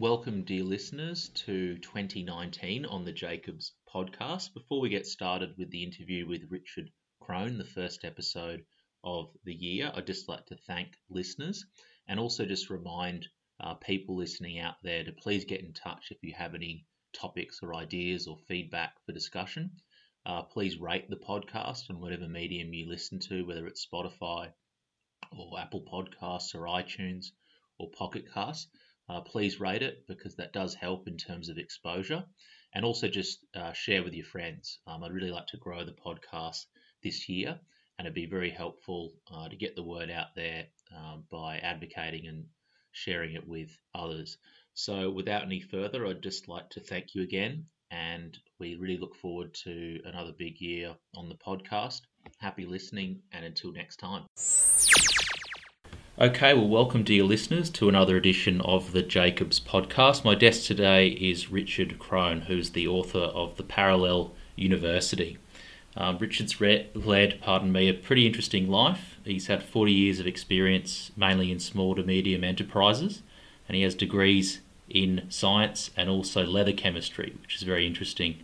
Welcome, dear listeners, to 2019 on the Jacobs podcast. Before we get started with the interview with Richard Crone, the first episode of the year, I'd just like to thank listeners and also just remind uh, people listening out there to please get in touch if you have any topics or ideas or feedback for discussion. Uh, please rate the podcast on whatever medium you listen to, whether it's Spotify or Apple Podcasts or iTunes or Pocket Casts uh, please rate it because that does help in terms of exposure. And also just uh, share with your friends. Um, I'd really like to grow the podcast this year, and it'd be very helpful uh, to get the word out there um, by advocating and sharing it with others. So, without any further, I'd just like to thank you again, and we really look forward to another big year on the podcast. Happy listening, and until next time. Okay, well, welcome, dear listeners, to another edition of the Jacobs podcast. My guest today is Richard Crone, who's the author of The Parallel University. Um, Richard's re- led, pardon me, a pretty interesting life. He's had 40 years of experience, mainly in small to medium enterprises, and he has degrees in science and also leather chemistry, which is very interesting,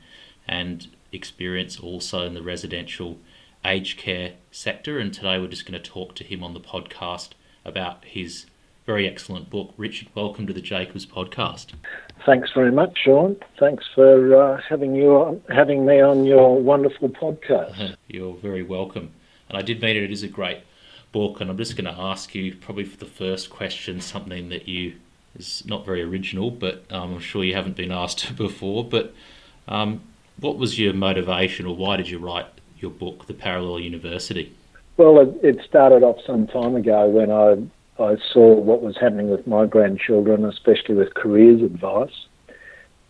and experience also in the residential aged care sector. And today we're just going to talk to him on the podcast about his very excellent book. Richard, welcome to the Jacobs podcast. Thanks very much, Sean. Thanks for uh, having you on, having me on your wonderful podcast. You're very welcome. And I did mean it. It is a great book, and I'm just going to ask you, probably for the first question, something that you is not very original, but um, I'm sure you haven't been asked before. But um, what was your motivation, or why did you write your book, The Parallel University? Well, it, it started off some time ago when I I saw what was happening with my grandchildren, especially with careers advice,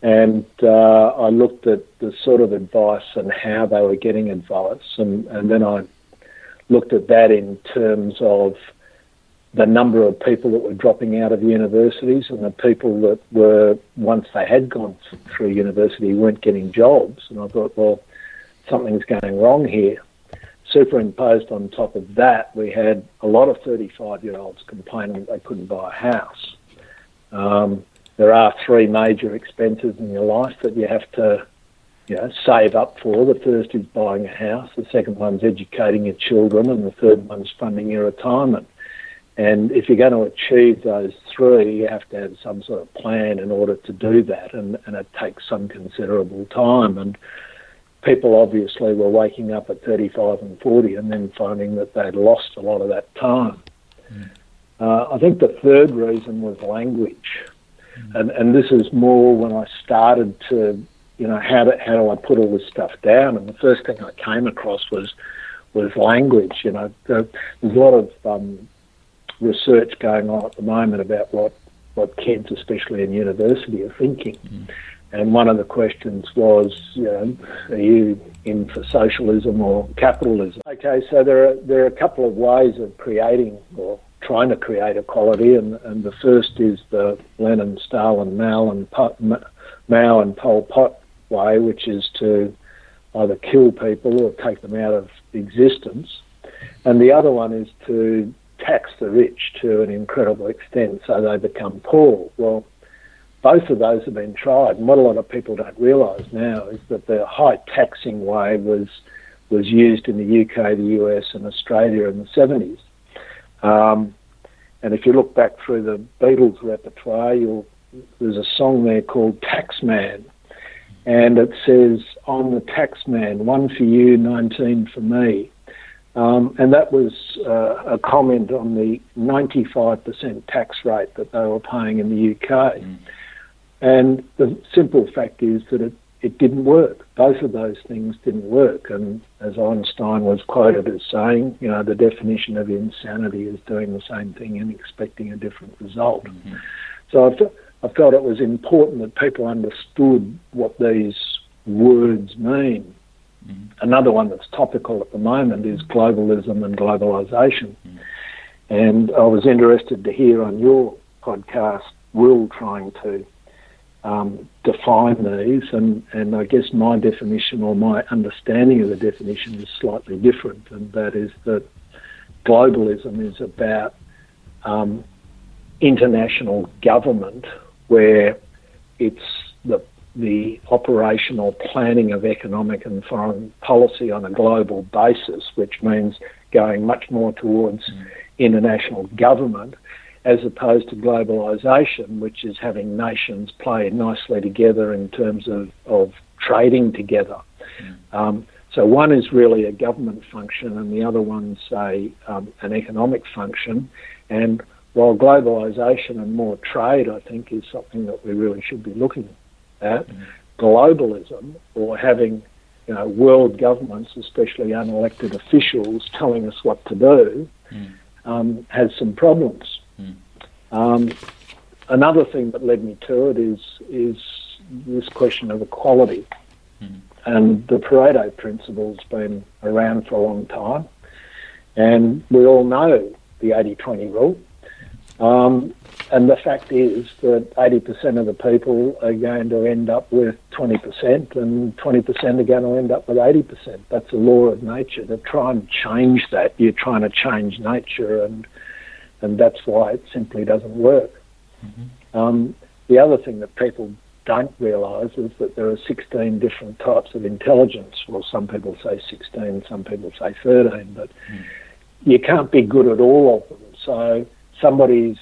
and uh, I looked at the sort of advice and how they were getting advice, and, and then I looked at that in terms of the number of people that were dropping out of universities and the people that were once they had gone through university weren't getting jobs, and I thought, well, something's going wrong here superimposed on top of that, we had a lot of 35 year olds complaining that they couldn't buy a house. Um, there are three major expenses in your life that you have to you know, save up for. The first is buying a house, the second one's educating your children, and the third one's funding your retirement. And if you're going to achieve those three, you have to have some sort of plan in order to do that, and, and it takes some considerable time. And people obviously were waking up at 35 and 40 and then finding that they'd lost a lot of that time. Mm. Uh, I think the third reason was language. Mm. And, and this is more when I started to, you know, how do, how do I put all this stuff down? And the first thing I came across was was language. You know, there's a lot of um, research going on at the moment about what, what kids, especially in university, are thinking. Mm. And one of the questions was, you know, are you in for socialism or capitalism? Okay, so there are there are a couple of ways of creating or trying to create equality, and, and the first is the Lenin, Stalin, Mao, and Mao and Pol Pot way, which is to either kill people or take them out of existence, and the other one is to tax the rich to an incredible extent so they become poor. Well both of those have been tried. And what a lot of people don't realise now is that the high taxing way was was used in the UK, the US, and Australia in the 70s. Um, and if you look back through the Beatles repertoire, there's a song there called Taxman. And it says, I'm the taxman, one for you, 19 for me. Um, and that was uh, a comment on the 95% tax rate that they were paying in the UK. Mm. And the simple fact is that it, it didn't work. Both of those things didn't work. And as Einstein was quoted as saying, you know, the definition of insanity is doing the same thing and expecting a different result. Mm-hmm. So I, th- I felt it was important that people understood what these words mean. Mm-hmm. Another one that's topical at the moment is globalism and globalization. Mm-hmm. And I was interested to hear on your podcast, Will trying to um, define these, and, and I guess my definition or my understanding of the definition is slightly different, and that is that globalism is about um, international government where it's the the operational planning of economic and foreign policy on a global basis, which means going much more towards mm. international government as opposed to globalisation, which is having nations play nicely together in terms of, of trading together. Mm. Um, so one is really a government function, and the other one's a um, an economic function. And while globalisation and more trade, I think, is something that we really should be looking at, mm. globalism or having you know world governments, especially unelected officials, telling us what to do, mm. um, has some problems. Um, another thing that led me to it is is this question of equality. Mm. And the Pareto principle's been around for a long time. And we all know the 80 20 rule. Um, and the fact is that 80% of the people are going to end up with 20%, and 20% are going to end up with 80%. That's a law of nature. To try and change that, you're trying to change nature, and and that's why it simply doesn't work. Mm-hmm. Um, the other thing that people don't realise is that there are 16 different types of intelligence. Well, some people say 16, some people say 13, but mm. you can't be good at all of them. So somebody's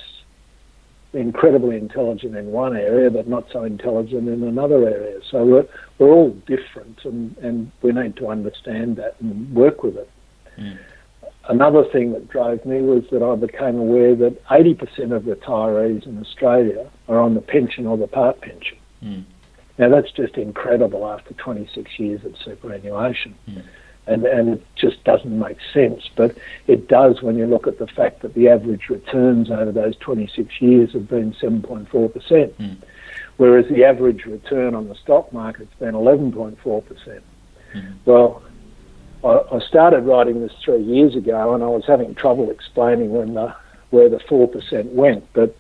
incredibly intelligent in one area, but not so intelligent in another area. So we're, we're all different, and, and we need to understand that and work with it. Mm. Another thing that drove me was that I became aware that 80% of retirees in Australia are on the pension or the part pension. Mm. Now that's just incredible after 26 years of superannuation. Mm. And, and it just doesn't make sense. But it does when you look at the fact that the average returns over those 26 years have been 7.4%, mm. whereas the average return on the stock market's been 11.4%. Mm. Well, I, I started writing this three years ago, and I was having trouble explaining when the, where the 4% went. But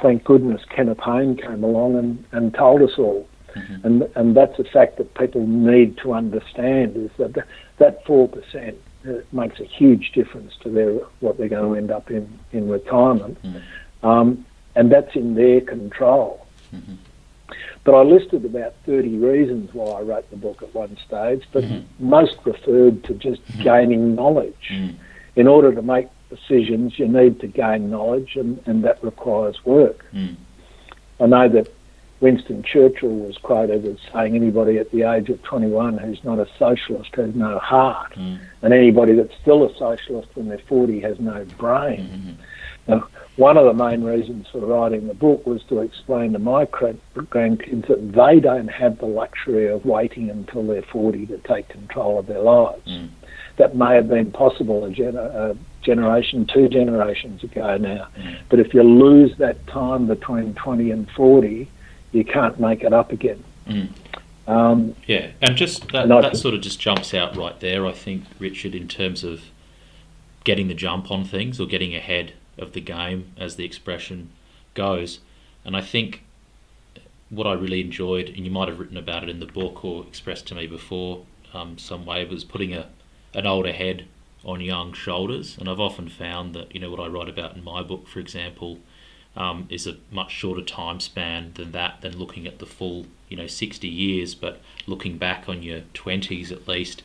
thank goodness Kenneth Hayne came along and, and told us all. Mm-hmm. And, and that's a fact that people need to understand is that that 4% uh, makes a huge difference to their what they're going to end up in, in retirement. Mm-hmm. Um, and that's in their control. Mm-hmm. But I listed about 30 reasons why I wrote the book at one stage, but mm-hmm. most referred to just mm-hmm. gaining knowledge. Mm. In order to make decisions, you need to gain knowledge, and, and that requires work. Mm. I know that Winston Churchill was quoted as saying anybody at the age of 21 who's not a socialist has no heart, mm. and anybody that's still a socialist when they're 40 has no brain. Mm-hmm. Now, one of the main reasons for writing the book was to explain to my grandkids that they don't have the luxury of waiting until they're 40 to take control of their lives. Mm. That may have been possible a, gener- a generation, two generations ago now. Mm. But if you lose that time between 20 and 40, you can't make it up again. Mm. Um, yeah, and just that, and that sort of just jumps out right there, I think, Richard, in terms of getting the jump on things or getting ahead of the game, as the expression goes. And I think what I really enjoyed, and you might have written about it in the book or expressed to me before um, some way, was putting a an older head on young shoulders. And I've often found that, you know, what I write about in my book, for example, um, is a much shorter time span than that, than looking at the full, you know, 60 years. But looking back on your 20s at least,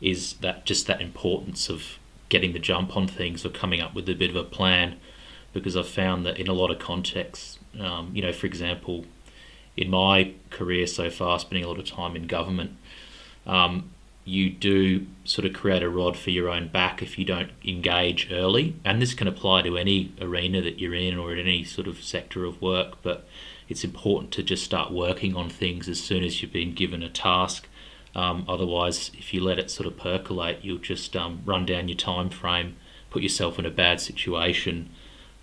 is that just that importance of getting the jump on things or coming up with a bit of a plan. Because I've found that in a lot of contexts, um, you know, for example, in my career so far, spending a lot of time in government, um, you do sort of create a rod for your own back if you don't engage early. And this can apply to any arena that you're in or in any sort of sector of work, but it's important to just start working on things as soon as you've been given a task. Um, otherwise, if you let it sort of percolate, you'll just um, run down your time frame, put yourself in a bad situation,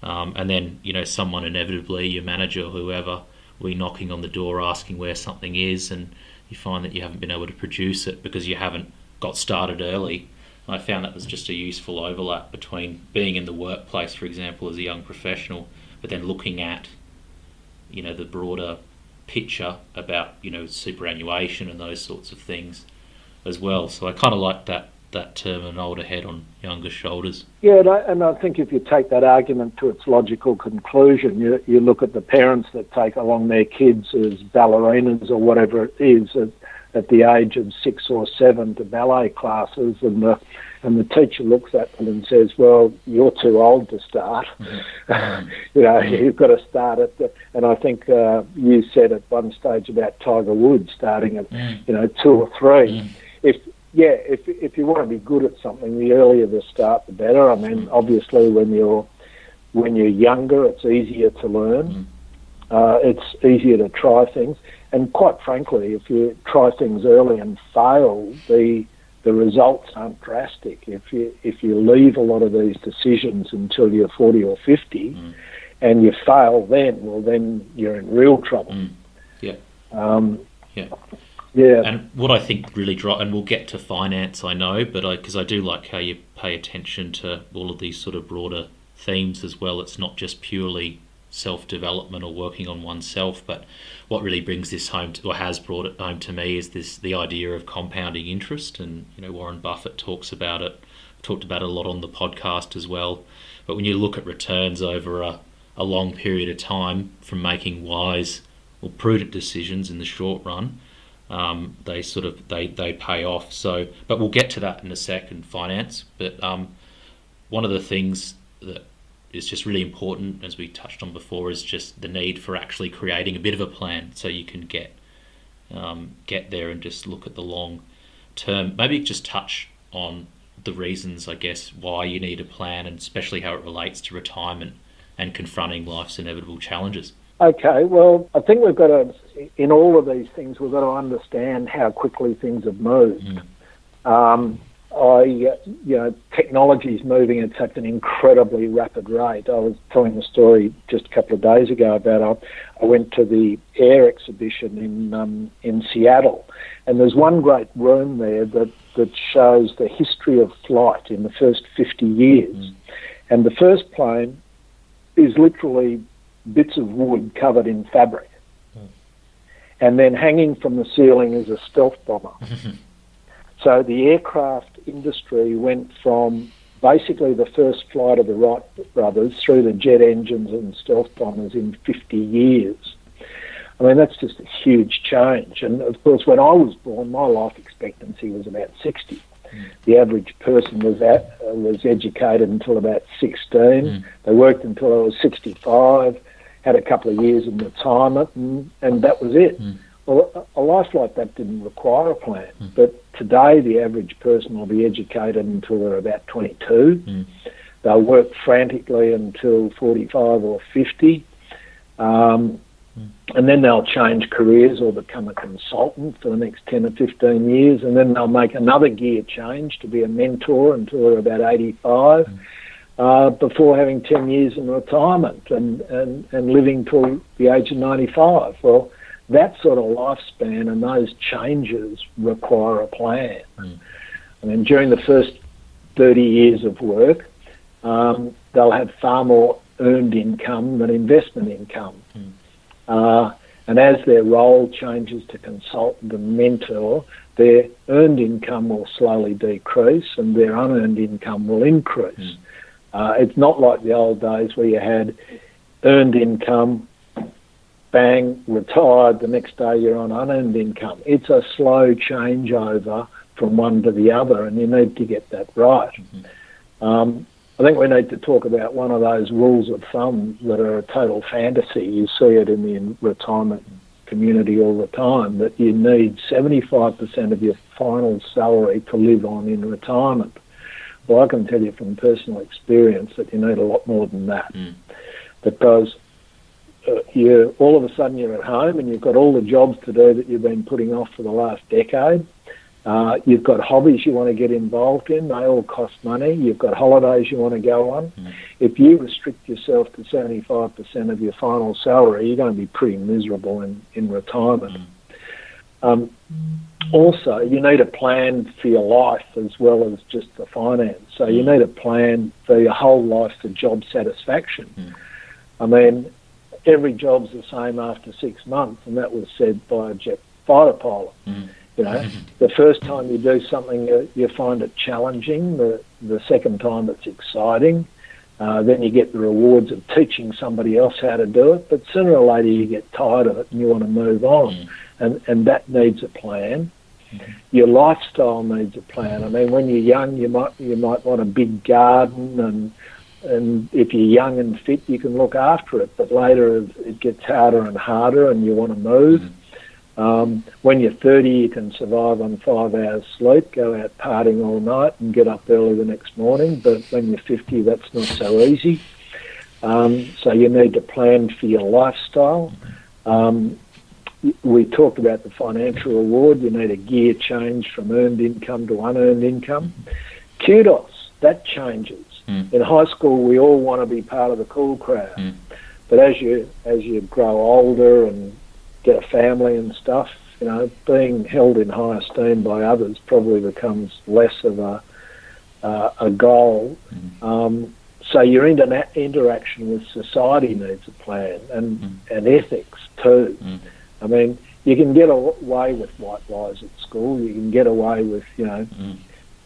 um, and then you know someone inevitably, your manager or whoever, will be knocking on the door asking where something is, and you find that you haven't been able to produce it because you haven't got started early. And I found that was just a useful overlap between being in the workplace, for example, as a young professional, but then looking at, you know, the broader picture about, you know, superannuation and those sorts of things as well. So I kind of like that that term an older head on younger shoulders. Yeah, and I, and I think if you take that argument to its logical conclusion, you, you look at the parents that take along their kids as ballerinas or whatever it is at, the age of six or seven to ballet classes, and the and the teacher looks at them and says, "Well, you're too old to start. Mm-hmm. you know, mm-hmm. you've got to start at." The, and I think uh, you said at one stage about Tiger Woods starting at mm. you know two or three. Mm. If yeah, if if you want to be good at something, the earlier the start, the better. I mean, obviously, when you're when you're younger, it's easier to learn. Mm. Uh, it's easier to try things, and quite frankly, if you try things early and fail, the the results aren't drastic. If you if you leave a lot of these decisions until you're 40 or 50, mm. and you fail then, well, then you're in real trouble. Mm. Yeah. Um, yeah. Yeah. And what I think really drives, and we'll get to finance, I know, but because I, I do like how you pay attention to all of these sort of broader themes as well. It's not just purely self development or working on oneself, but what really brings this home to, or has brought it home to me is this the idea of compounding interest. And you know, Warren Buffett talks about it, talked about it a lot on the podcast as well. But when you look at returns over a, a long period of time from making wise or prudent decisions in the short run, um, they sort of they they pay off. So, but we'll get to that in a second, finance. But um, one of the things that is just really important, as we touched on before, is just the need for actually creating a bit of a plan so you can get um, get there and just look at the long term. Maybe just touch on the reasons, I guess, why you need a plan, and especially how it relates to retirement and confronting life's inevitable challenges. Okay, well, I think we've got to, in all of these things, we've got to understand how quickly things have moved. Mm. Um, I, you know, technology is moving at such an incredibly rapid rate. I was telling the story just a couple of days ago about I, I went to the Air exhibition in um, in Seattle, and there's one great room there that that shows the history of flight in the first 50 years, mm. and the first plane is literally bits of wood covered in fabric. Mm. And then hanging from the ceiling is a stealth bomber. so the aircraft industry went from basically the first flight of the Wright brothers through the jet engines and stealth bombers in 50 years. I mean, that's just a huge change. And of course, when I was born, my life expectancy was about 60. The average person was at, uh, was educated until about 16. Mm. They worked until I was 65, had a couple of years in retirement, and, and that was it. Mm. A life like that didn't require a plan. Mm. But today, the average person will be educated until they're about 22. Mm. They'll work frantically until 45 or 50. Um, and then they'll change careers or become a consultant for the next 10 or 15 years, and then they'll make another gear change to be a mentor until they're about 85, mm. uh, before having 10 years in retirement and, and, and living till the age of 95. Well, that sort of lifespan and those changes require a plan. Mm. I mean, during the first 30 years of work, um, they'll have far more earned income than investment income. Mm. Uh, and as their role changes to consultant and mentor, their earned income will slowly decrease and their unearned income will increase. Mm. Uh, it's not like the old days where you had earned income, bang, retired, the next day you're on unearned income. It's a slow changeover from one to the other, and you need to get that right. Mm-hmm. Um, I think we need to talk about one of those rules of thumb that are a total fantasy. You see it in the retirement community all the time that you need 75% of your final salary to live on in retirement. Well, I can tell you from personal experience that you need a lot more than that. Mm. Because you all of a sudden you're at home and you've got all the jobs to do that you've been putting off for the last decade uh, you've got hobbies you want to get involved in, they all cost money. You've got holidays you want to go on. Mm. If you restrict yourself to 75% of your final salary, you're going to be pretty miserable in, in retirement. Mm. Um, also, you need a plan for your life as well as just the finance. So you mm. need a plan for your whole life for job satisfaction. Mm. I mean, every job's the same after six months, and that was said by a jet fighter pilot. Mm You know, the first time you do something, you, you find it challenging. The the second time, it's exciting. Uh, then you get the rewards of teaching somebody else how to do it. But sooner or later, you get tired of it and you want to move on, mm. and and that needs a plan. Mm-hmm. Your lifestyle needs a plan. I mean, when you're young, you might you might want a big garden, and and if you're young and fit, you can look after it. But later, it gets harder and harder, and you want to move. Mm. Um, when you're 30, you can survive on five hours sleep, go out partying all night, and get up early the next morning. But when you're 50, that's not so easy. Um, so you need to plan for your lifestyle. Um, we talked about the financial reward. You need a gear change from earned income to unearned income. Kudos, that changes. Mm. In high school, we all want to be part of the cool crowd. Mm. But as you as you grow older and get a family and stuff, you know, being held in high esteem by others probably becomes less of a uh, a goal. Mm. Um, so your inter- interaction with society needs a plan and mm. and ethics too. Mm. I mean, you can get away with white lies at school. You can get away with you know mm.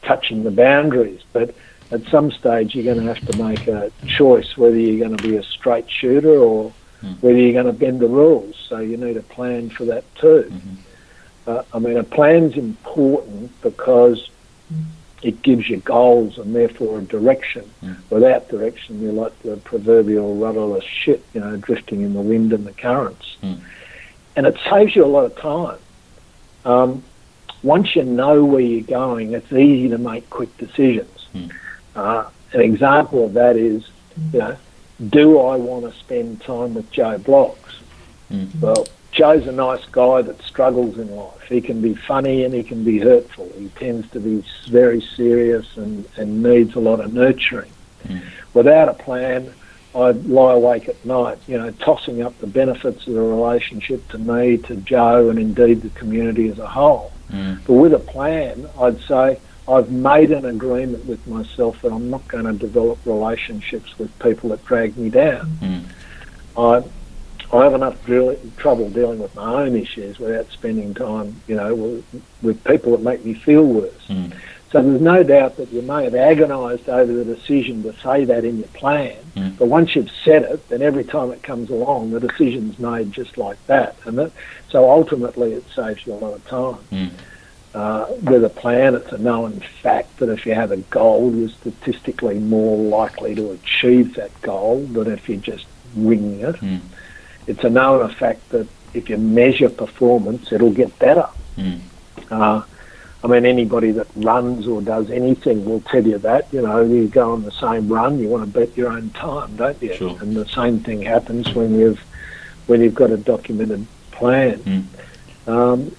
touching the boundaries, but at some stage you're going to have to make a choice whether you're going to be a straight shooter or mm. whether you're going to bend the rules. So you need a plan for that too. Mm-hmm. Uh, I mean, a plan's important because it gives you goals and therefore a direction. Mm. Without direction, you're like the proverbial rudderless ship, you know, drifting in the wind and the currents. Mm. And it saves you a lot of time. Um, once you know where you're going, it's easy to make quick decisions. Mm. Uh, an example of that is, you know, do I want to spend time with Joe Bloggs? Mm-hmm. Well, Joe's a nice guy that struggles in life. He can be funny and he can be hurtful. He tends to be very serious and, and needs a lot of nurturing. Mm. Without a plan, I'd lie awake at night, you know, tossing up the benefits of the relationship to me, to Joe, and indeed the community as a whole. Mm. But with a plan, I'd say, I've made an agreement with myself that I'm not going to develop relationships with people that drag me down. Mm. I I have enough trouble dealing with my own issues without spending time, you know, with, with people that make me feel worse. Mm. So there's no doubt that you may have agonised over the decision to say that in your plan, mm. but once you've said it, then every time it comes along, the decision's made just like that, and that, so ultimately it saves you a lot of time. Uh, with a plan, it's a known fact that if you have a goal, you're statistically more likely to achieve that goal than if you're just winging it. Mm. It's a known fact that if you measure performance, it'll get better. Mm. Uh, I mean, anybody that runs or does anything will tell you that. You know, you go on the same run, you want to beat your own time, don't you? Sure. And the same thing happens when you've when you've got a documented plan. Mm. Um,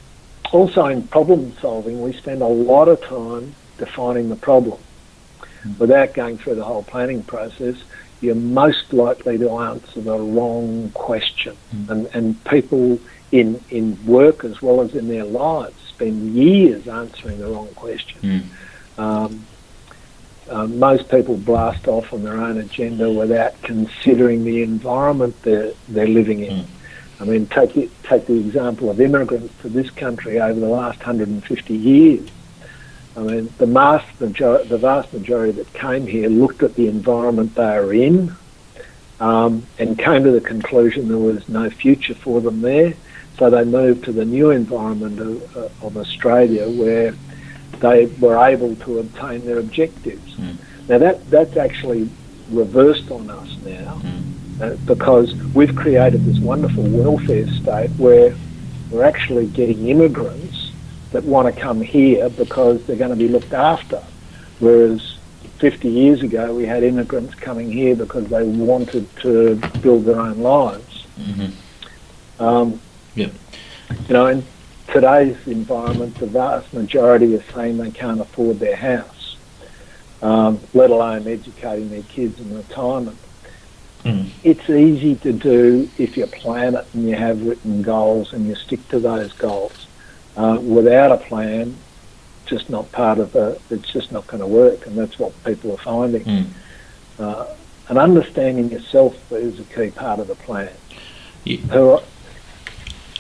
also, in problem solving, we spend a lot of time defining the problem. Mm. Without going through the whole planning process, you're most likely to answer the wrong question. Mm. And, and people in, in work as well as in their lives spend years answering the wrong question. Mm. Um, uh, most people blast off on their own agenda without considering the environment they're, they're living in. Mm. I mean, take, take the example of immigrants to this country over the last 150 years. I mean, the, vast majority, the vast majority that came here looked at the environment they were in um, and came to the conclusion there was no future for them there. So they moved to the new environment of, uh, of Australia where they were able to obtain their objectives. Mm. Now that that's actually reversed on us now. Mm because we've created this wonderful welfare state where we're actually getting immigrants that want to come here because they're going to be looked after. Whereas 50 years ago, we had immigrants coming here because they wanted to build their own lives. Mm-hmm. Um, yeah. You know, in today's environment, the vast majority are saying they can't afford their house, um, let alone educating their kids in retirement. Mm. It's easy to do if you plan it and you have written goals and you stick to those goals. Uh, without a plan, just not part of the. It's just not going to work, and that's what people are finding. Mm. Uh, and understanding yourself is a key part of the plan. Yeah.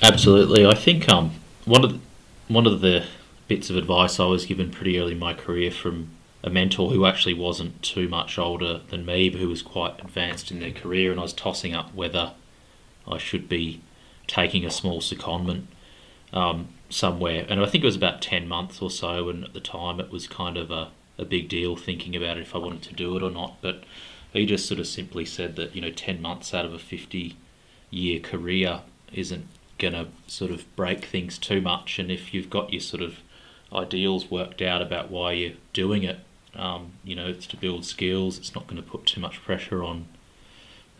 absolutely, I think um, one of the, one of the bits of advice I was given pretty early in my career from a mentor who actually wasn't too much older than me, but who was quite advanced in their career, and I was tossing up whether I should be taking a small secondment um, somewhere. And I think it was about 10 months or so, and at the time it was kind of a, a big deal thinking about if I wanted to do it or not. But he just sort of simply said that, you know, 10 months out of a 50 year career isn't going to sort of break things too much. And if you've got your sort of ideals worked out about why you're doing it, um, you know, it's to build skills. It's not going to put too much pressure on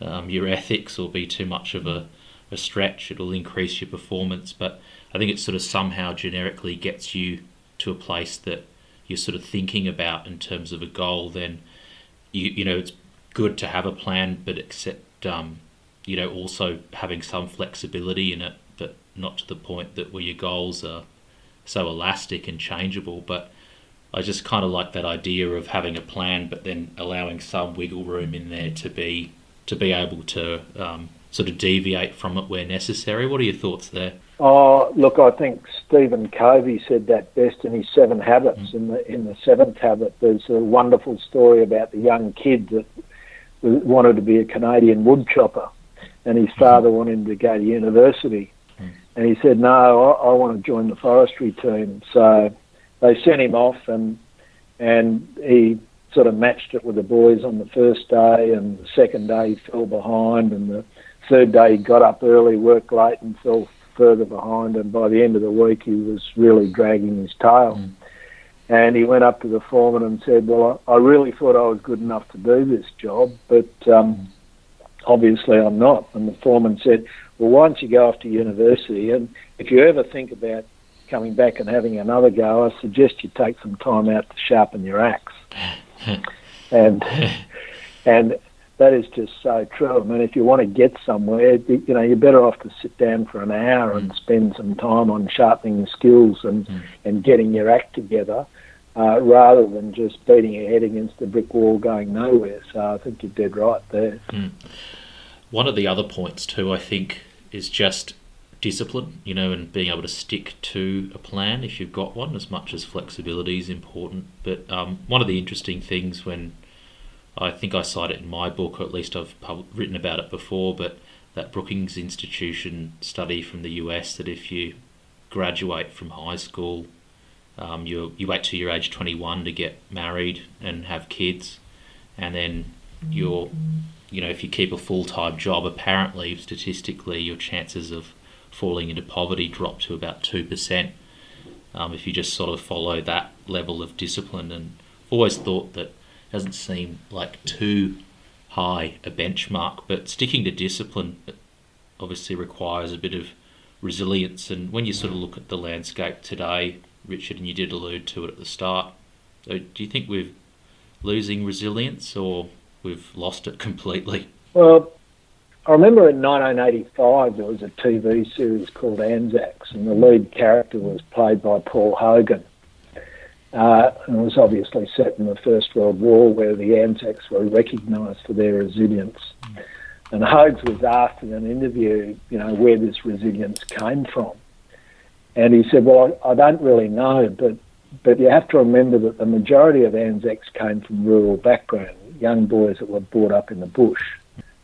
um, your ethics or be too much of a, a stretch. It'll increase your performance, but I think it sort of somehow generically gets you to a place that you're sort of thinking about in terms of a goal. Then you you know it's good to have a plan, but except um, you know also having some flexibility in it, but not to the point that where your goals are so elastic and changeable. But I just kind of like that idea of having a plan, but then allowing some wiggle room in there to be to be able to um, sort of deviate from it where necessary. What are your thoughts there? Oh, look, I think Stephen Covey said that best in his Seven Habits. Mm. In the in the seventh habit, there's a wonderful story about the young kid that wanted to be a Canadian woodchopper, and his father mm-hmm. wanted him to go to university, mm. and he said, "No, I, I want to join the forestry team." So they sent him off, and and he sort of matched it with the boys on the first day, and the second day he fell behind, and the third day he got up early, worked late, and fell further behind. And by the end of the week, he was really dragging his tail. Mm. And he went up to the foreman and said, "Well, I, I really thought I was good enough to do this job, but um, mm. obviously I'm not." And the foreman said, "Well, why don't you go off to university? And if you ever think about coming back and having another go, I suggest you take some time out to sharpen your axe. and and that is just so true. I mean, if you want to get somewhere, you know, you're better off to sit down for an hour and mm. spend some time on sharpening your skills and mm. and getting your act together, uh, rather than just beating your head against a brick wall going nowhere. So I think you're dead right there. Mm. One of the other points too, I think, is just discipline, you know, and being able to stick to a plan if you've got one, as much as flexibility is important. But um, one of the interesting things when I think I cite it in my book, or at least I've pub- written about it before, but that Brookings Institution study from the US that if you graduate from high school, um, you you wait till you're age 21 to get married and have kids, and then you're, you know, if you keep a full time job, apparently statistically your chances of falling into poverty drop to about 2% um, if you just sort of follow that level of discipline. And I've always thought that doesn't seem like too high a benchmark, but sticking to discipline obviously requires a bit of resilience. And when you sort of look at the landscape today, Richard, and you did allude to it at the start, do you think we're losing resilience or we've lost it completely? Well, I remember in 1985 there was a TV series called Anzacs, and the lead character was played by Paul Hogan. Uh, and it was obviously set in the First World War, where the Anzacs were recognised for their resilience. And Hogs was asked in an interview, you know, where this resilience came from. And he said, "Well, I, I don't really know, but but you have to remember that the majority of Anzacs came from rural background, young boys that were brought up in the bush."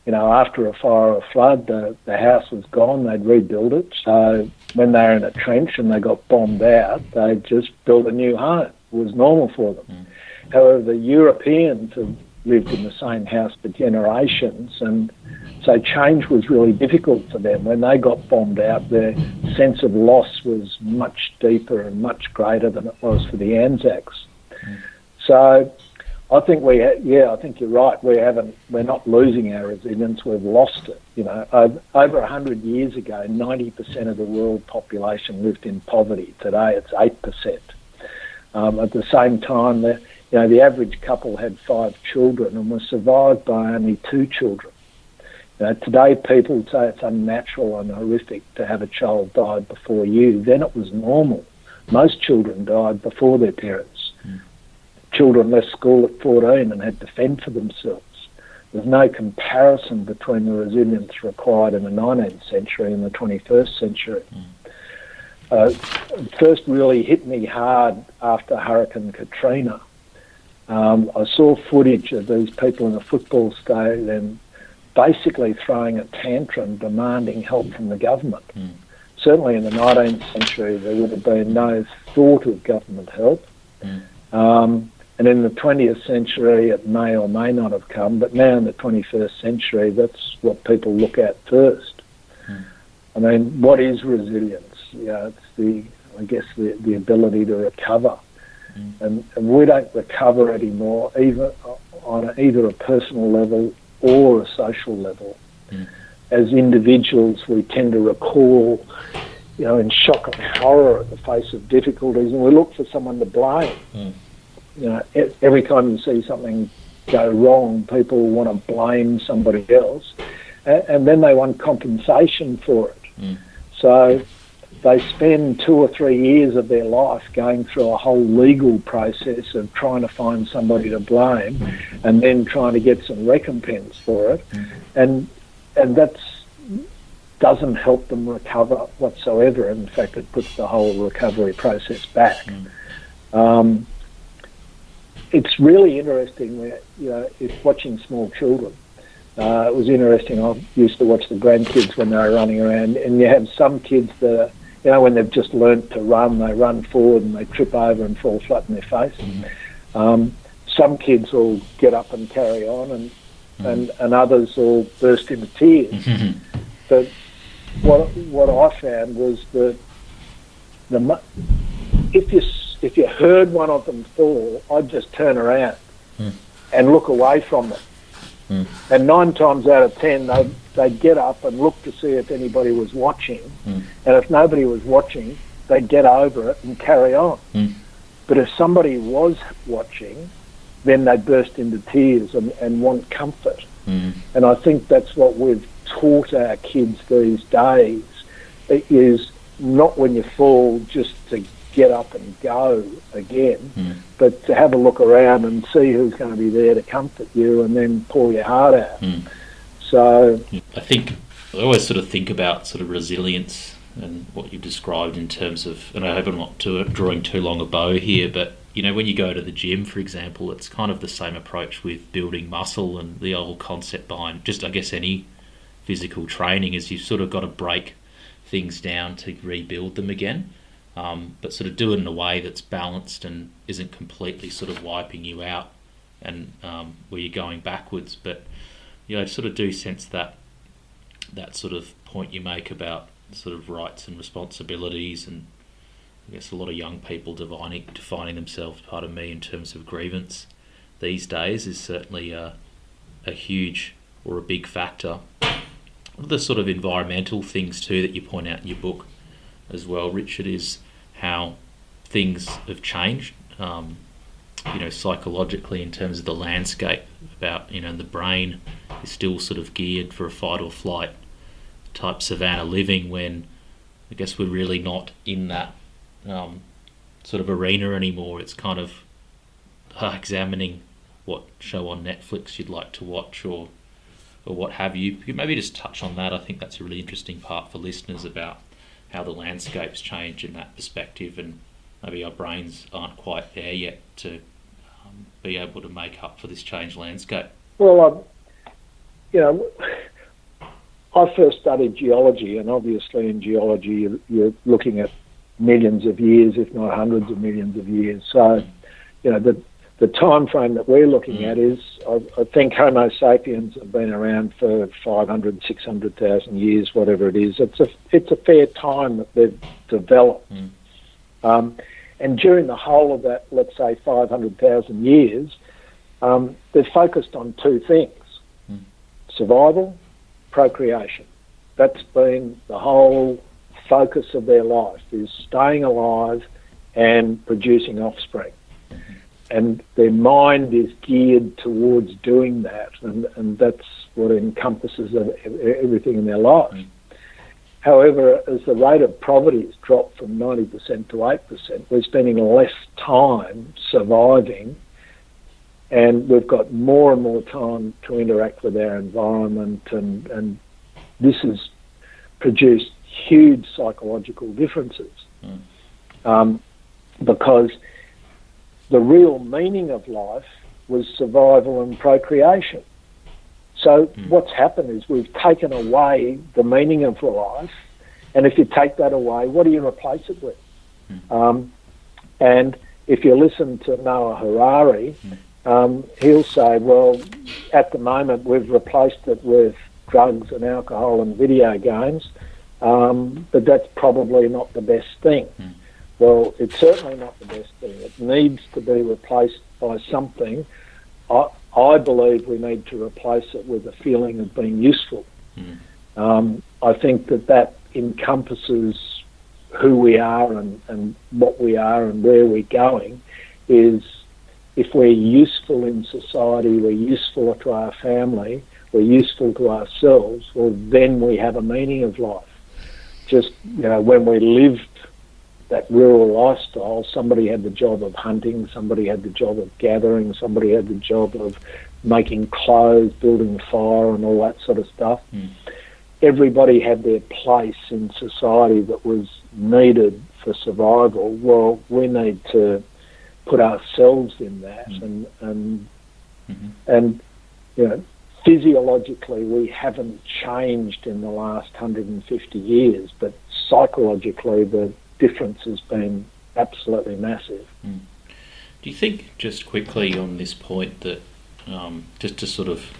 You know, after a fire or a flood, the, the house was gone. They'd rebuild it. So when they were in a trench and they got bombed out, they just built a new home. It was normal for them. Mm. However, the Europeans have lived in the same house for generations, and so change was really difficult for them. When they got bombed out, their sense of loss was much deeper and much greater than it was for the Anzacs. Mm. So I think we, yeah, I think you're right. We haven't, we're not losing our resilience. We've lost it. You know, over hundred years ago, ninety percent of the world population lived in poverty. Today, it's eight percent. Um, at the same time, the, you know, the average couple had five children and was survived by only two children. You know, today, people say it's unnatural and horrific to have a child die before you. Then it was normal. Most children died before their parents children left school at 14 and had to fend for themselves. There's no comparison between the resilience required in the 19th century and the 21st century. uh, first really hit me hard after Hurricane Katrina. Um, I saw footage of these people in a football stadium basically throwing a tantrum demanding help from the government. Mm. Certainly in the 19th century, there would have been no thought of government help. Mm. Um, and in the 20th century, it may or may not have come, but now in the 21st century, that's what people look at first. Mm. I mean, what is resilience? You know, it's the, I guess, the, the ability to recover. Mm. And, and we don't recover anymore, either on either a personal level or a social level. Mm. As individuals, we tend to recall, you know, in shock and horror at the face of difficulties, and we look for someone to blame. Mm. You know, every time you see something go wrong, people want to blame somebody else, and, and then they want compensation for it. Mm. So they spend two or three years of their life going through a whole legal process of trying to find somebody to blame and then trying to get some recompense for it. And and that doesn't help them recover whatsoever. In fact, it puts the whole recovery process back. Um, it's really interesting, you know, it's watching small children. Uh, it was interesting. I used to watch the grandkids when they were running around, and you have some kids that are you know, when they've just learnt to run, they run forward and they trip over and fall flat in their face. Mm-hmm. Um, some kids will get up and carry on, and mm-hmm. and, and others will burst into tears. Mm-hmm. But what what I found was that the if you if you heard one of them fall, I'd just turn around mm. and look away from them. Mm. And nine times out of ten, they they'd get up and look to see if anybody was watching, mm. and if nobody was watching, they'd get over it and carry on. Mm. But if somebody was watching, then they'd burst into tears and, and want comfort. Mm. And I think that's what we've taught our kids these days is not when you fall just to get up and go again, mm. but to have a look around and see who's going to be there to comfort you and then pull your heart out. Mm. So I think I always sort of think about sort of resilience and what you've described in terms of, and I hope I'm not too, drawing too long a bow here, but you know, when you go to the gym, for example, it's kind of the same approach with building muscle and the whole concept behind just, I guess, any physical training is you've sort of got to break things down to rebuild them again, um, but sort of do it in a way that's balanced and isn't completely sort of wiping you out and um, where you're going backwards. But you know, I sort of do sense that that sort of point you make about sort of rights and responsibilities, and I guess a lot of young people defining defining themselves. Part of me in terms of grievance these days is certainly a, a huge or a big factor. The sort of environmental things too that you point out in your book as well, Richard, is how things have changed. Um, you know, psychologically in terms of the landscape about you know the brain is still sort of geared for a fight or flight type savannah living when I guess we're really not in that um, sort of arena anymore. It's kind of uh, examining what show on Netflix you'd like to watch or or what have you. you maybe just touch on that. I think that's a really interesting part for listeners about how the landscapes change in that perspective and maybe our brains aren't quite there yet to um, be able to make up for this changed landscape. Well, um, you know, I first studied geology, and obviously in geology you're looking at millions of years, if not hundreds of millions of years. So, you know, the the time frame that we're looking mm. at is, I, I, think Homo sapiens have been around for 500, 600,000 years, whatever it is. It's a it's a fair time that they've developed. Mm. Um, and during the whole of that, let's say 500,000 years, um, they're focused on two things survival, procreation. That's been the whole focus of their life is staying alive and producing offspring. And their mind is geared towards doing that, and, and that's what encompasses everything in their life. Mm. However, as the rate of poverty has dropped from 90% to 8%, we're spending less time surviving and we've got more and more time to interact with our environment, and, and this has produced huge psychological differences. Mm. Um, because the real meaning of life was survival and procreation. So mm. what's happened is we've taken away the meaning of life, and if you take that away, what do you replace it with? Mm. Um, and if you listen to Noah Harari, mm. um, he'll say, well, at the moment we've replaced it with drugs and alcohol and video games, um, but that's probably not the best thing. Mm. Well, it's certainly not the best thing. It needs to be replaced by something. I, I believe we need to replace it with a feeling of being useful. Mm. Um, I think that that encompasses who we are and, and what we are and where we're going is if we're useful in society, we're useful to our family, we're useful to ourselves, well, then we have a meaning of life. Just, you know, when we lived that rural lifestyle, somebody had the job of hunting, somebody had the job of gathering, somebody had the job of making clothes, building fire, and all that sort of stuff. Mm. Everybody had their place in society that was needed for survival. Well, we need to put ourselves in that, mm. and and mm-hmm. and you know, physiologically we haven't changed in the last 150 years, but psychologically the difference has been absolutely massive. Mm. Do you think, just quickly on this point, that um, just to sort of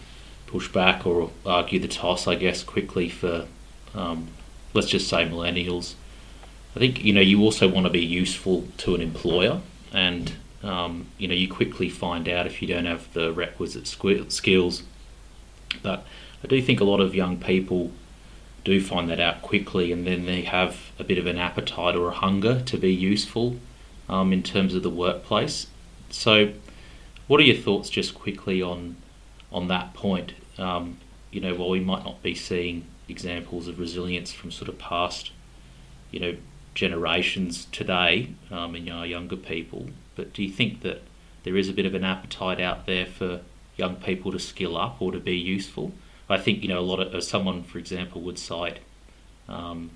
push back or argue the toss, I guess, quickly for, um, let's just say, millennials, I think you know you also want to be useful to an employer, and um, you know you quickly find out if you don't have the requisite skills. But I do think a lot of young people do find that out quickly, and then they have a bit of an appetite or a hunger to be useful um, in terms of the workplace. So, what are your thoughts, just quickly, on on that point? Um, you know, while we might not be seeing examples of resilience from sort of past, you know, generations today um, in our younger people, but do you think that there is a bit of an appetite out there for young people to skill up or to be useful? I think you know a lot of someone, for example, would cite um,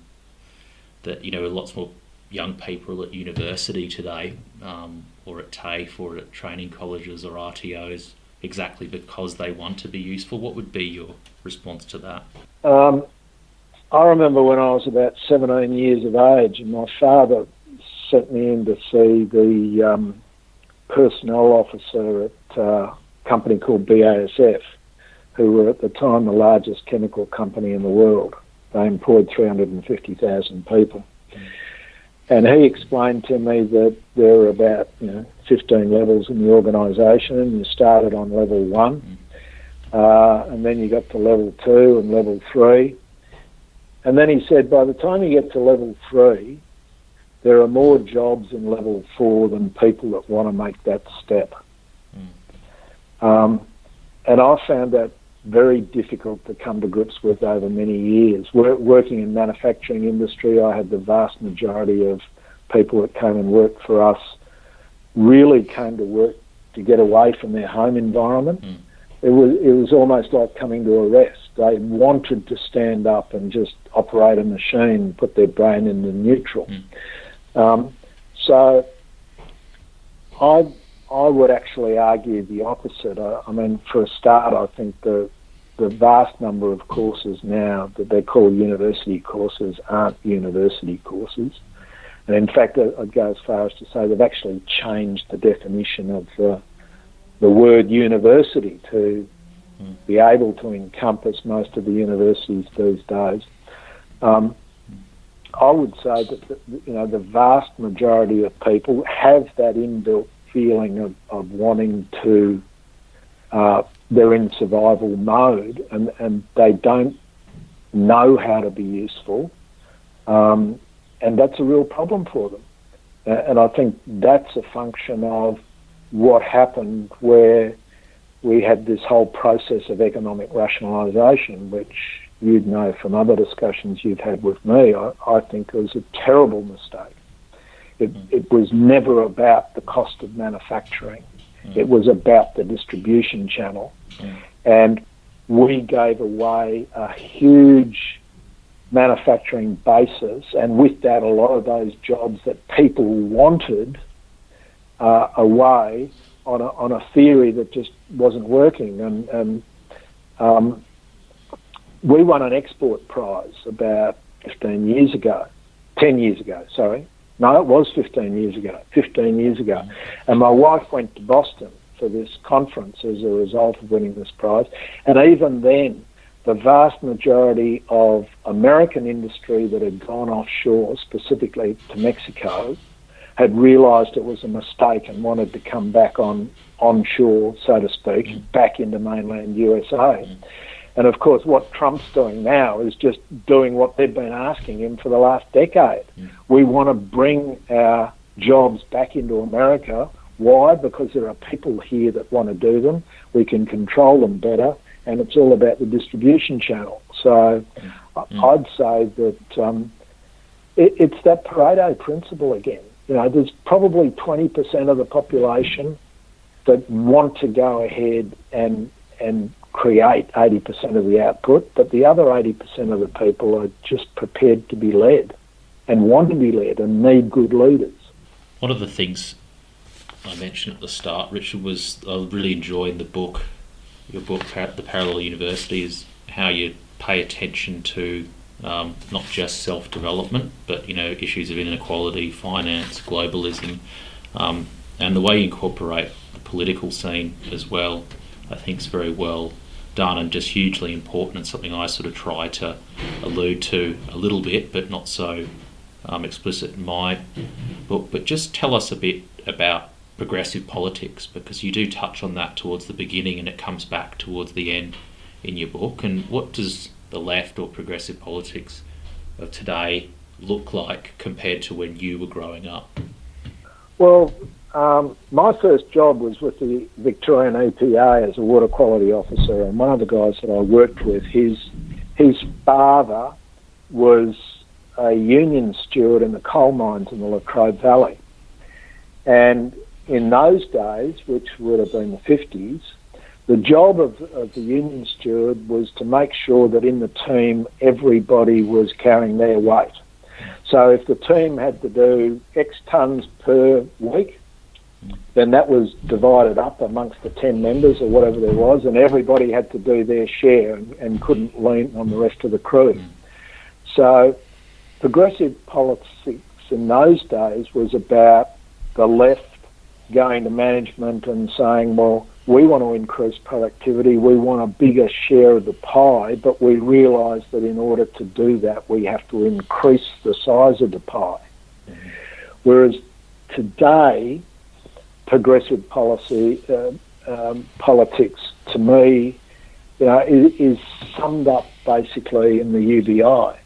that you know lots more young people at university today, um, or at TAFE, or at training colleges or RTOs, exactly because they want to be useful. What would be your response to that? Um, I remember when I was about 17 years of age, and my father sent me in to see the um, personnel officer at a company called BASF who were at the time the largest chemical company in the world. They employed 350,000 people. And he explained to me that there were about you know 15 levels in the organisation, and you started on level one, uh, and then you got to level two and level three. And then he said, by the time you get to level three, there are more jobs in level four than people that want to make that step. Mm. Um, and I found that very difficult to come to grips with over many years. working in manufacturing industry, I had the vast majority of people that came and worked for us really came to work to get away from their home environment. Mm. It was it was almost like coming to a rest. They wanted to stand up and just operate a machine, put their brain into neutral. Mm. Um, so I I would actually argue the opposite. I, I, mean, for a start, I think the the vast number of courses now that they call university courses aren't university courses. And in fact, I'd go as far as to say they've actually changed the definition of the, the word university to be able to encompass most of the universities these days. Um, I would say that the, you know the vast majority of people have that inbuilt feeling of, of wanting to uh, they're in survival mode and, and they don't know how to be useful. Um, and that's a real problem for them. And I think that's a function of what happened where we had this whole process of economic rationalisation, which you'd know from other discussions you've had with me, I, I think it was a terrible mistake. It, it was never about the cost of manufacturing. It was about the distribution channel. And we gave away a huge manufacturing basis, and with that, a lot of those jobs that people wanted uh, away on a, on a theory that just wasn't working. And, and um, we won an export prize about 15 years ago, 10 years ago, sorry. No, it was 15 years ago, 15 years ago. And my wife went to Boston for this conference as a result of winning this prize. And even then, the vast majority of American industry that had gone offshore, specifically to Mexico, had realised it was a mistake and wanted to come back on onshore, so to speak, back into mainland USA. And of course, what Trump's doing now is just doing what they've been asking him for the last decade. Mm. We want to bring our jobs back into America. Why? Because there are people here that want to do them. We can control them better, and it's all about the distribution channel. So mm. I'd say that um, it, it's that Pareto principle again. You know, there's probably 20% of the population that want to go ahead and and create 80% of the output, but the other 80% of the people are just prepared to be led and want to be led and need good leaders. One of the things I mentioned at the start, Richard, was I really enjoyed the book, your book, The Parallel University, is how you pay attention to um, not just self development, but you know issues of inequality, finance, globalism, um, and the way you incorporate the political scene as well. I think is very well done and just hugely important and something I sort of try to allude to a little bit, but not so um, explicit in my book. But just tell us a bit about progressive politics because you do touch on that towards the beginning and it comes back towards the end in your book. And what does the left or progressive politics of today look like compared to when you were growing up? Well, um, my first job was with the Victorian EPA as a water quality officer, and one of the guys that I worked with, his his father was a union steward in the coal mines in the Latrobe Valley, and in those days, which would have been the fifties, the job of, of the union steward was to make sure that in the team everybody was carrying their weight. So if the team had to do X tons per week, then that was divided up amongst the 10 members or whatever there was, and everybody had to do their share and, and couldn't lean on the rest of the crew. So progressive politics in those days was about the left going to management and saying, well, we want to increase productivity, we want a bigger share of the pie, but we realise that in order to do that, we have to increase the size of the pie. Mm-hmm. Whereas today, progressive policy uh, um, politics to me, you know, is, is, summed up basically in the UBI.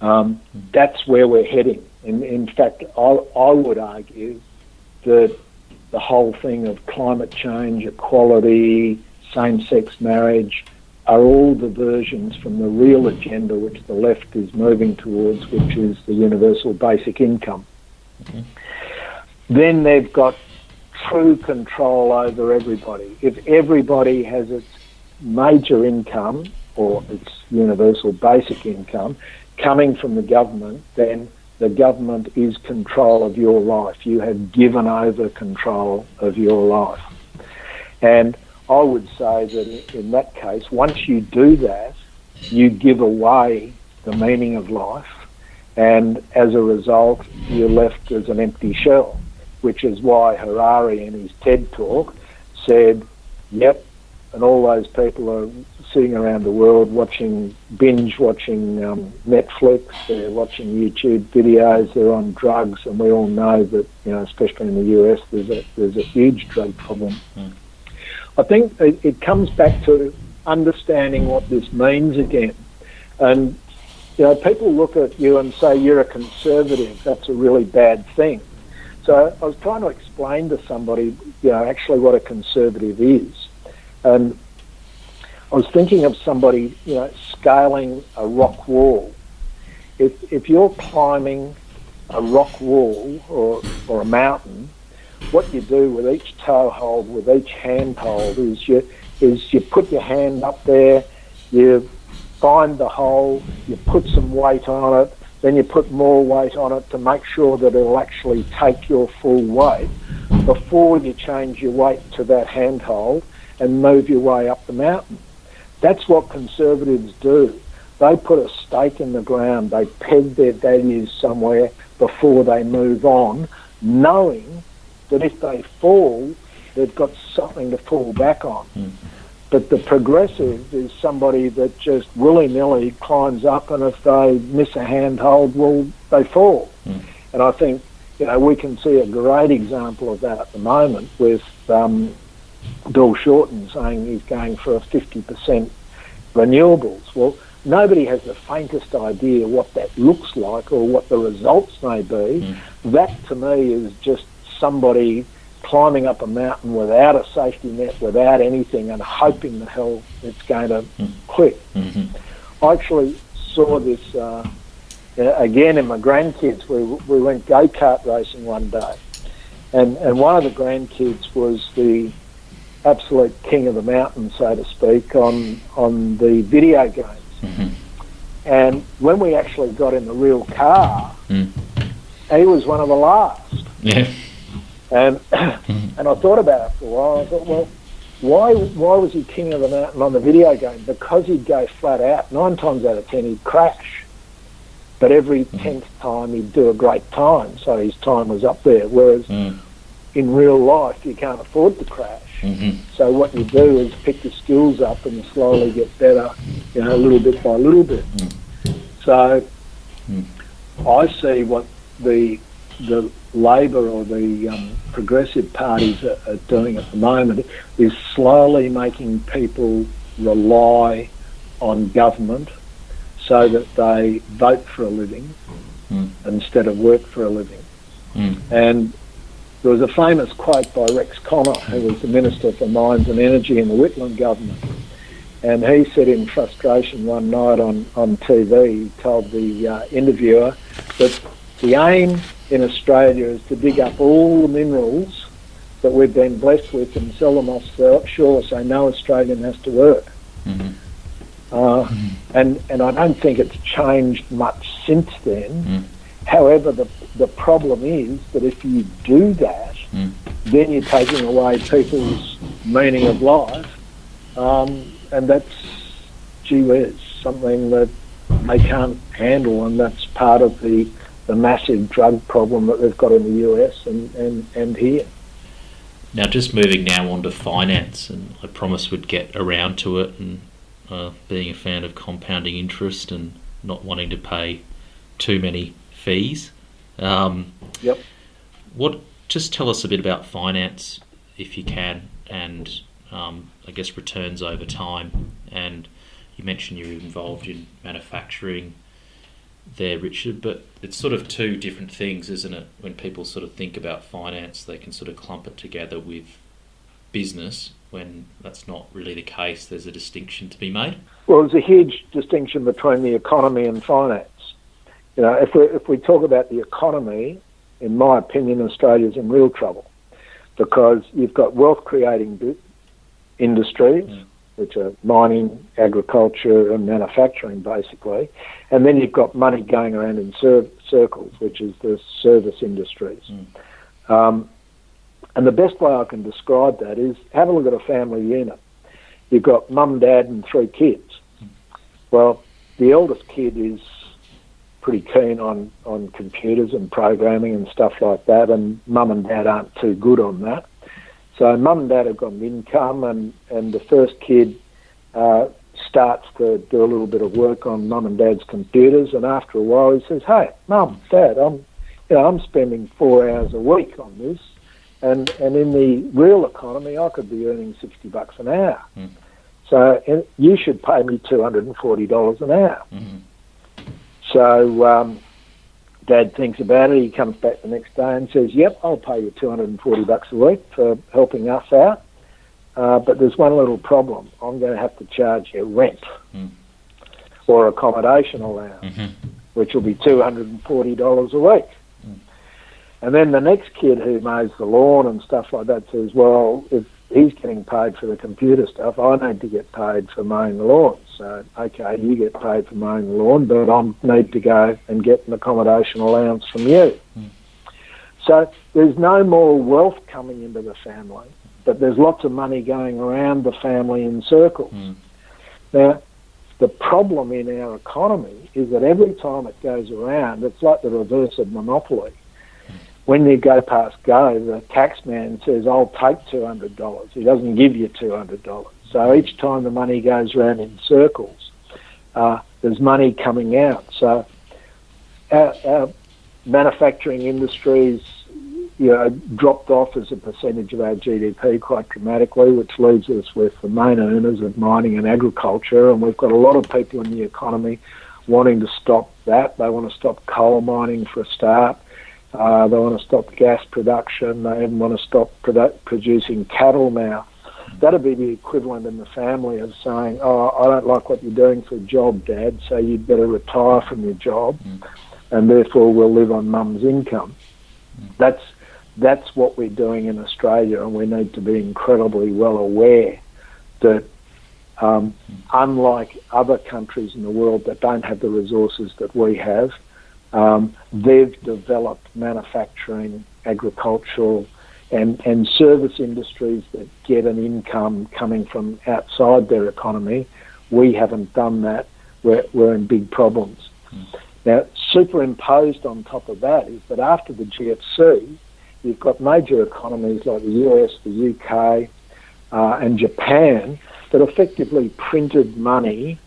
Um, that's where we're heading. In, in fact, I, I would argue that the whole thing of climate change, equality, same-sex marriage are all diversions from the real agenda which the left is moving towards, which is the universal basic income. Mm-hmm. Then they've got true control over everybody. If everybody has its major income or its universal basic income coming from the government, then the government is control of your life. You have given over control of your life. And I would say that in that case, once you do that, you give away the meaning of life, and as a result, you're left as an empty shell which is why Harari in his TED talk said, yep, and all those people are sitting around the world watching, binge watching um, Netflix, they're watching YouTube videos, they're on drugs, and we all know that, you know, especially in the US, there's a, there's a huge drug problem. Mm. I think it, it comes back to understanding what this means again. And, you know, people look at you and say, you're a conservative, that's a really bad thing. So I was trying to explain to somebody, you know, actually what a conservative is. And I was thinking of somebody, you know, scaling a rock wall. If, if you're climbing a rock wall or, or a mountain, what you do with each toe hold, with each hand hold, is you, is you put your hand up there, you find the hole, you put some weight on it, then you put more weight on it to make sure that it'll actually take your full weight before you change your weight to that handhold and move your way up the mountain. That's what conservatives do. They put a stake in the ground, they peg their values somewhere before they move on, knowing that if they fall, they've got something to fall back on. Mm. But the progressive is somebody that just willy nilly climbs up, and if they miss a handhold, well, they fall. Mm. And I think you know we can see a great example of that at the moment with um, Bill Shorten saying he's going for a fifty percent renewables. Well, nobody has the faintest idea what that looks like or what the results may be. Mm. That to me is just somebody climbing up a mountain without a safety net, without anything, and hoping the hell it's going to click. Mm-hmm. I actually saw this uh, again in my grandkids. We, we went go kart racing one day, and, and one of the grandkids was the absolute king of the mountain, so to speak, on, on the video games. Mm-hmm. And when we actually got in the real car, mm. he was one of the last. Yeah. And and I thought about it for a while. I thought, well, why why was he king of the mountain on the video game? Because he'd go flat out. Nine times out of ten, he'd crash. But every mm-hmm. tenth time, he'd do a great time. So his time was up there. Whereas mm. in real life, you can't afford to crash. Mm-hmm. So what you do is pick your skills up and slowly get better, you know, little bit by little bit. Mm. So mm. I see what the the Labor or the um, progressive parties are, are, doing at the moment is slowly making people rely on government so that they vote for a living mm. instead of work for a living. Mm. And there was a famous quote by Rex Connor, who was the Minister for Mines and Energy in the Whitlam government. And he said in frustration one night on, on TV, he told the uh, interviewer that the aim in Australia is to dig up all the minerals that we've been blessed with and sell them offshore so no Australian has to work. Mm-hmm. Uh, mm-hmm. And, and I don't think it's changed much since then. Mm. However, the, the problem is that if you do that, mm. then you're taking away people's meaning of life. Um, and that's, gee whiz, something that they can't handle, and that's part of the the massive drug problem that they've got in the US and, and, and here. Now, just moving now on to finance, and I promise we'd get around to it, and uh, being a fan of compounding interest and not wanting to pay too many fees. Um, yep. What? Just tell us a bit about finance, if you can, and um, I guess returns over time. And you mentioned you're involved in manufacturing there, Richard, but it's sort of two different things, isn't it? When people sort of think about finance, they can sort of clump it together with business when that's not really the case. There's a distinction to be made. Well, there's a huge distinction between the economy and finance. You know, if we if we talk about the economy, in my opinion, Australia's in real trouble because you've got wealth creating industries. Yeah which are mining, agriculture, and manufacturing, basically. And then you've got money going around in cir- circles, which is the service industries. Mm. Um, and the best way I can describe that is have a look at a family unit. You've got mum, dad, and three kids. Mm. Well, the eldest kid is pretty keen on, on computers and programming and stuff like that, and mum and dad aren't too good on that. So mum and dad have got an income, and, and the first kid uh, starts to do a little bit of work on mum and dad's computers, and after a while he says, "Hey, mum, dad, I'm, you know, I'm spending four hours a week on this, and and in the real economy, I could be earning sixty bucks an hour. Mm. So you should pay me two hundred and forty dollars an hour." Mm-hmm. So um, Dad thinks about it. He comes back the next day and says, "Yep, I'll pay you 240 bucks a week for helping us out, uh, but there's one little problem. I'm going to have to charge you rent mm. or accommodation allowance, mm-hmm. which will be 240 dollars a week." Mm. And then the next kid who mows the lawn and stuff like that says, "Well, if he's getting paid for the computer stuff. I need to get paid for mowing the lawn. So, okay, you get paid for mowing the lawn, but I need to go and get an accommodation allowance from you. Mm. So there's no more wealth coming into the family, but there's lots of money going around the family in circles. Mm. Now, the problem in our economy is that every time it goes around, it's like the reverse of monopoly when you go past go, the taxman says, I'll take $200. He doesn't give you $200. So each time the money goes around in circles, uh, there's money coming out. So our, our manufacturing industries, you know, dropped off as a percentage of our GDP quite dramatically, which leaves us with the main earners of mining and agriculture. And we've got a lot of people in the economy wanting to stop that. They want to stop coal mining for a start. Uh, they want to stop gas production. They even want to stop produ- producing cattle now. That'd be the equivalent in the family of saying, "Oh, I don't like what you're doing for a job, Dad, so you'd better retire from your job, mm. and therefore we'll live on Mum's income." Mm. That's that's what we're doing in Australia, and we need to be incredibly well aware that, um, mm. unlike other countries in the world that don't have the resources that we have, um, they've developed manufacturing, agricultural, and, and service industries that get an income coming from outside their economy. We haven't done that. We're, we're in big problems. Mm. Now, superimposed on top of that is that after the GFC, you've got major economies like the US, the UK, uh, and Japan that effectively printed money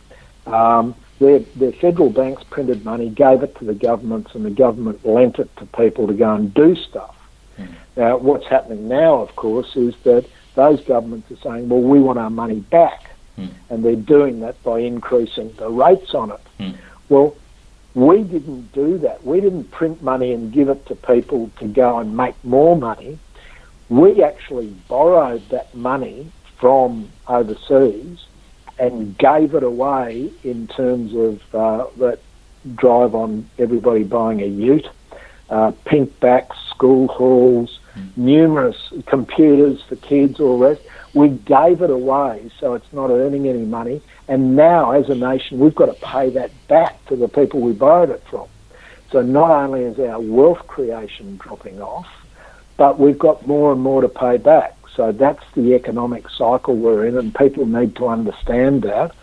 um, their, their federal banks printed money, gave it to the governments, and the government lent it to people to go and do stuff. Mm. Now, what's happening now, of course, is that those governments are saying, well, we want our money back. Mm. And they're doing that by increasing the rates on it. Mm. Well, we didn't do that. We didn't print money and give it to people to go and make more money. We actually borrowed that money from overseas and gave it away in terms of uh, that drive on everybody buying a ute, uh, pink batts, school halls, mm. numerous computers for kids, all the rest. We gave it away so it's not earning any money. And now, as a nation, we've got to pay that back to the people we borrowed it from. So not only is our wealth creation dropping off, but we've got more and more to pay back. So that's the economic cycle we're in, and people need to understand that.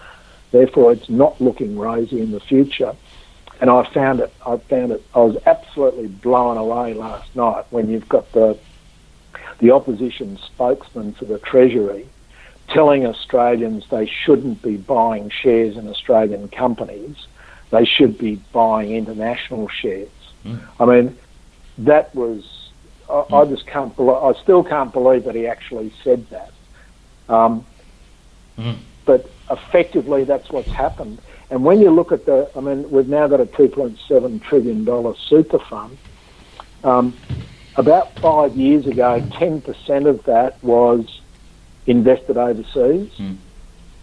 Therefore, it's not looking rosy in the future. And I found it. I found it. I was absolutely blown away last night when you've got the the opposition spokesman for the Treasury telling Australians they shouldn't be buying shares in Australian companies. They should be buying international shares. Mm. I mean, that was I, I just can't. Believe, I still can't believe that he actually said that. Um, mm. But effectively, that's what's happened. And when you look at the, I mean, we've now got a 2.7 trillion dollar super fund. Um, about five years ago, 10% of that was invested overseas. Mm.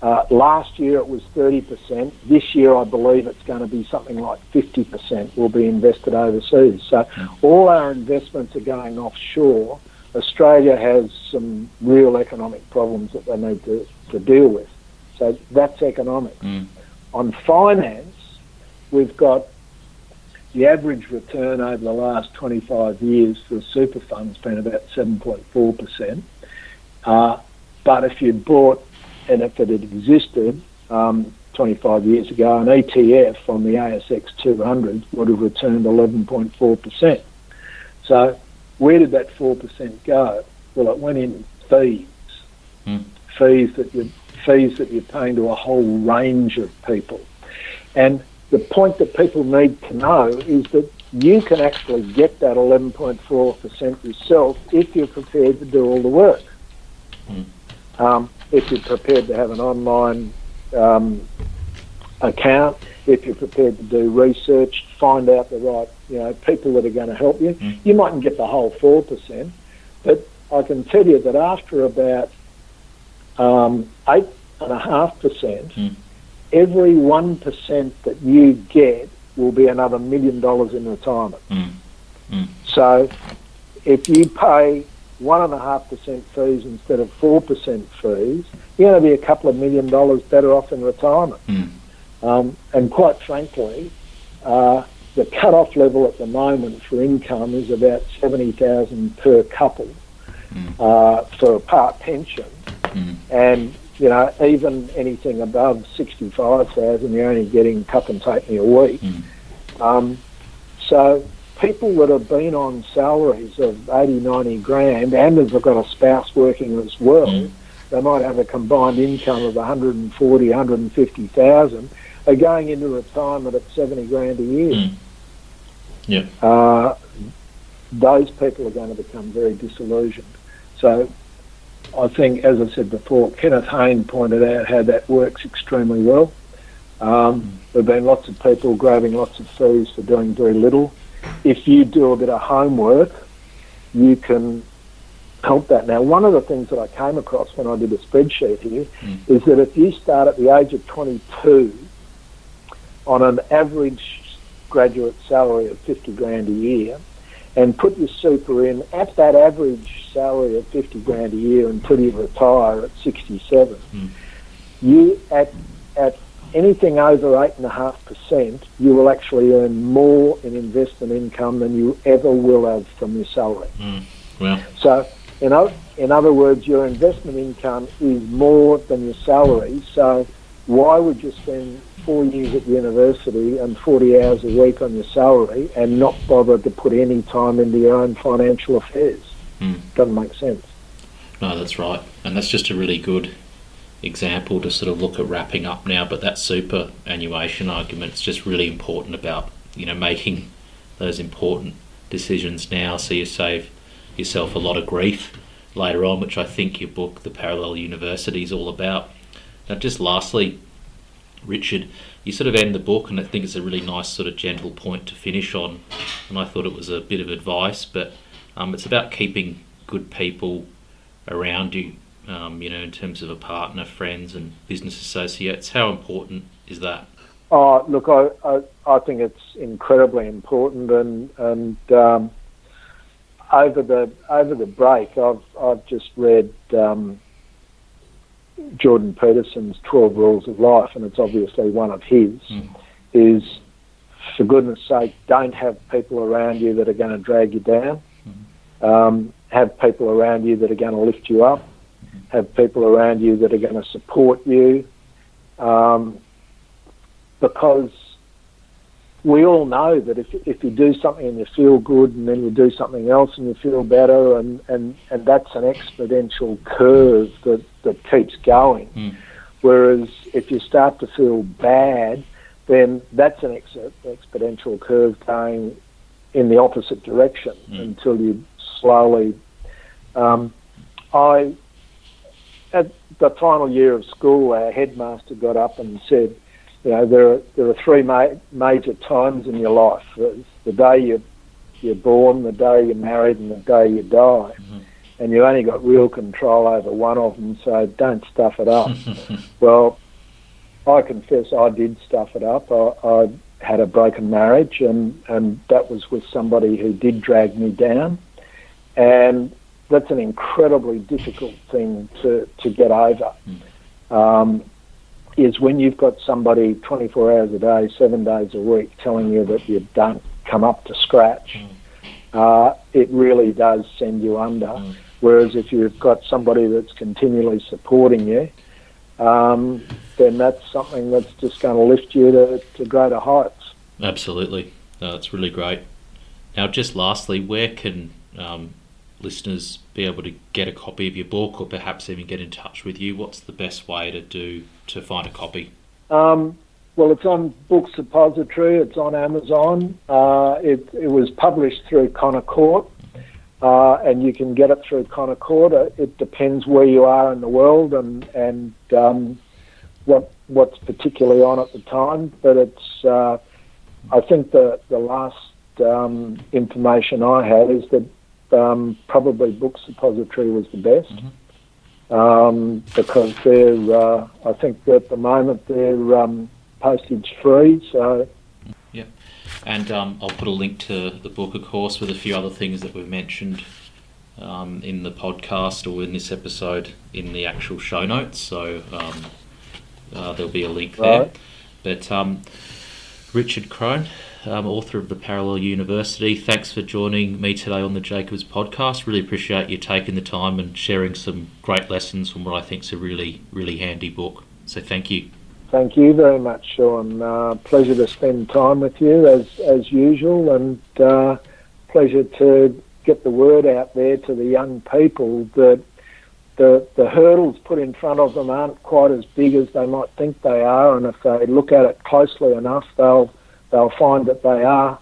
Uh, last year it was 30%. This year I believe it's going to be something like 50% will be invested overseas. So all our investments are going offshore. Australia has some real economic problems that they need to, to deal with. So that's economics. Mm. On finance, we've got the average return over the last 25 years for super fund has been about 7.4%. Uh, but if you bought and if it had existed um, 25 years ago, an ETF on the ASX 200 would have returned 11.4%. So where did that 4% go? Well, it went in fees, mm. fees that you fees that you're paying to a whole range of people. And the point that people need to know is that you can actually get that 11.4% yourself if you're prepared to do all the work. Mm. Um, if you're prepared to have an online um, account, if you're prepared to do research, find out the right you know people that are going to help you. Mm. You mightn't get the whole four percent, but I can tell you that after about um, eight and a half percent, mm. every one percent that you get will be another million dollars in retirement. Mm. So if you pay 1.5% fees instead of 4% fees, you're going to be a couple of million dollars better off in retirement. Mm. Um, and quite frankly, uh, the cut-off level at the moment for income is about 70,000 per couple Mm. uh, for a part pension. Mm. And, you know, even anything above 65,000, you're only getting cup and take me a week. Mm. Um, so people that have been on salaries of 80, 90 grand and have got a spouse working as well, Mm. they might have a combined income of 140, 150,000, are going into retirement at 70 grand a year. Mm. Yeah. Uh, those people are going to become very disillusioned. So I think, as I said before, Kenneth Hayne pointed out how that works extremely well. Um, there have been lots of people grabbing lots of fees for doing very little. If you do a bit of homework, you can help that. Now, one of the things that I came across when I did a spreadsheet here Mm. is that if you start at the age of 22 on an average graduate salary of 50 grand a year and put your super in at that average salary of 50 grand a year until you retire at 67, Mm. you at at anything over eight and a half percent, you will actually earn more in investment income than you ever will have from your salary. Mm. Well, So, in, o- in other words, your investment income is more than your salary. So, why would you spend four years at university and 40 hours a week on your salary and not bother to put any time into your own financial affairs? Mm. Doesn't make sense. no, that's right. And that's just a really good example to sort of look at wrapping up now. But that superannuation argument is just really important about, you know, making those important decisions now so you save yourself a lot of grief later on, which I think your book, The Parallel University, is all about. Now, just lastly, Richard, you sort of end the book, and I think it's a really nice sort of gentle point to finish on. And I thought it was a bit of advice, but um, it's about keeping good people around you, um, you know, in terms of a partner, friends, and business associates. How important is that? Oh, look, I, I, I think it's incredibly important, and and um, over the over the break, I've I've just read um, Jordan Peterson's Twelve Rules of Life, and it's obviously one of his. Mm. Is for goodness sake, don't have people around you that are going to drag you down. Um, have people around you that are going to lift you up. Have people around you that are going to support you. Um, because we all know that if, if you do something and you feel good and then you do something else and you feel better and, and, and that's an exponential curve that, that keeps going. Mm. Whereas if you start to feel bad, then that's an ex- exponential curve going in the opposite direction Mm. until you slowly. Um, I at the final year of school, our headmaster got up and said, "You know, there are there are three ma- major times in your life: There's the day you you're born, the day you're married, and the day you die. Mhm. And you only got real control over one of them, so don't stuff it up." Well, I confess I did stuff it up. I, I had a broken marriage, and, and that was with somebody who did drag me down. And that's an incredibly difficult thing to, to get over. Um, is when you've got somebody 24 hours a day, seven days a week, telling you that you don't come up to scratch. Uh, it really does send you under. Mm. Whereas if you've got somebody that's continually supporting you, um, then that's something that's just going to lift you to, to greater heights. Absolutely. No, that's really great. Now, just lastly, where can um, listeners be able to get a copy of your book or perhaps even get in touch with you? What's the best way to do to find a copy? Um, well, it's on Book Depository. It's on Amazon. Uh, it, it was published through Connor Court, uh, and you can get it through Connor Court. Uh, It depends where you are in the world and and um, what what's particularly on at the time. But it's uh, I think the the last um, information I had is that um, probably Book Depository was the best. Um, because they're, uh, I think at the moment they're um, postage free, so yeah, And um, I'll put a link to the book, of course, with a few other things that we've mentioned um, in the podcast or in this episode in the actual show notes. So um, uh, there'll be a link there. Right. But um, Richard Crone, um, author of The Parallel University, thanks for joining me today on the Jacobs podcast. Really appreciate you taking the time and sharing some great lessons from what I think is a really, really handy book. So thank you. Thank you very much, Sean. Uh, pleasure to spend time with you as as usual, and uh, pleasure to get the word out there to the young people that the the hurdles put in front of them aren't quite as big as they might think they are, and if they look at it closely enough, they'll they'll find that they are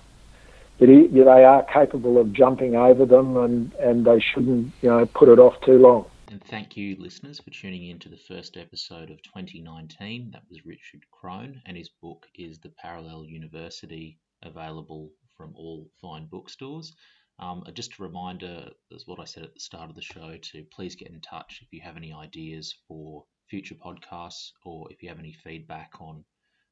that they are capable of jumping over them, and and they shouldn't you know put it off too long. And thank you, listeners, for tuning in to the first episode of 2019. That was Richard Crone, and his book is The Parallel University, available from all fine bookstores. Um, just a reminder, as what I said at the start of the show, to please get in touch if you have any ideas for future podcasts or if you have any feedback on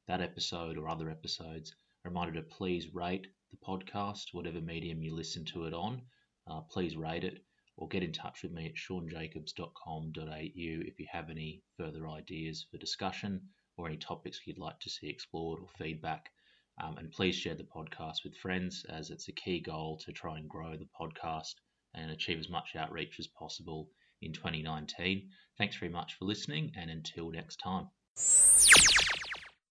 that episode or other episodes. A reminder to please rate the podcast, whatever medium you listen to it on. Uh, please rate it or get in touch with me at seanjacobs.com.au if you have any further ideas for discussion or any topics you'd like to see explored or feedback. Um, and please share the podcast with friends as it's a key goal to try and grow the podcast and achieve as much outreach as possible in 2019. Thanks very much for listening, and until next time.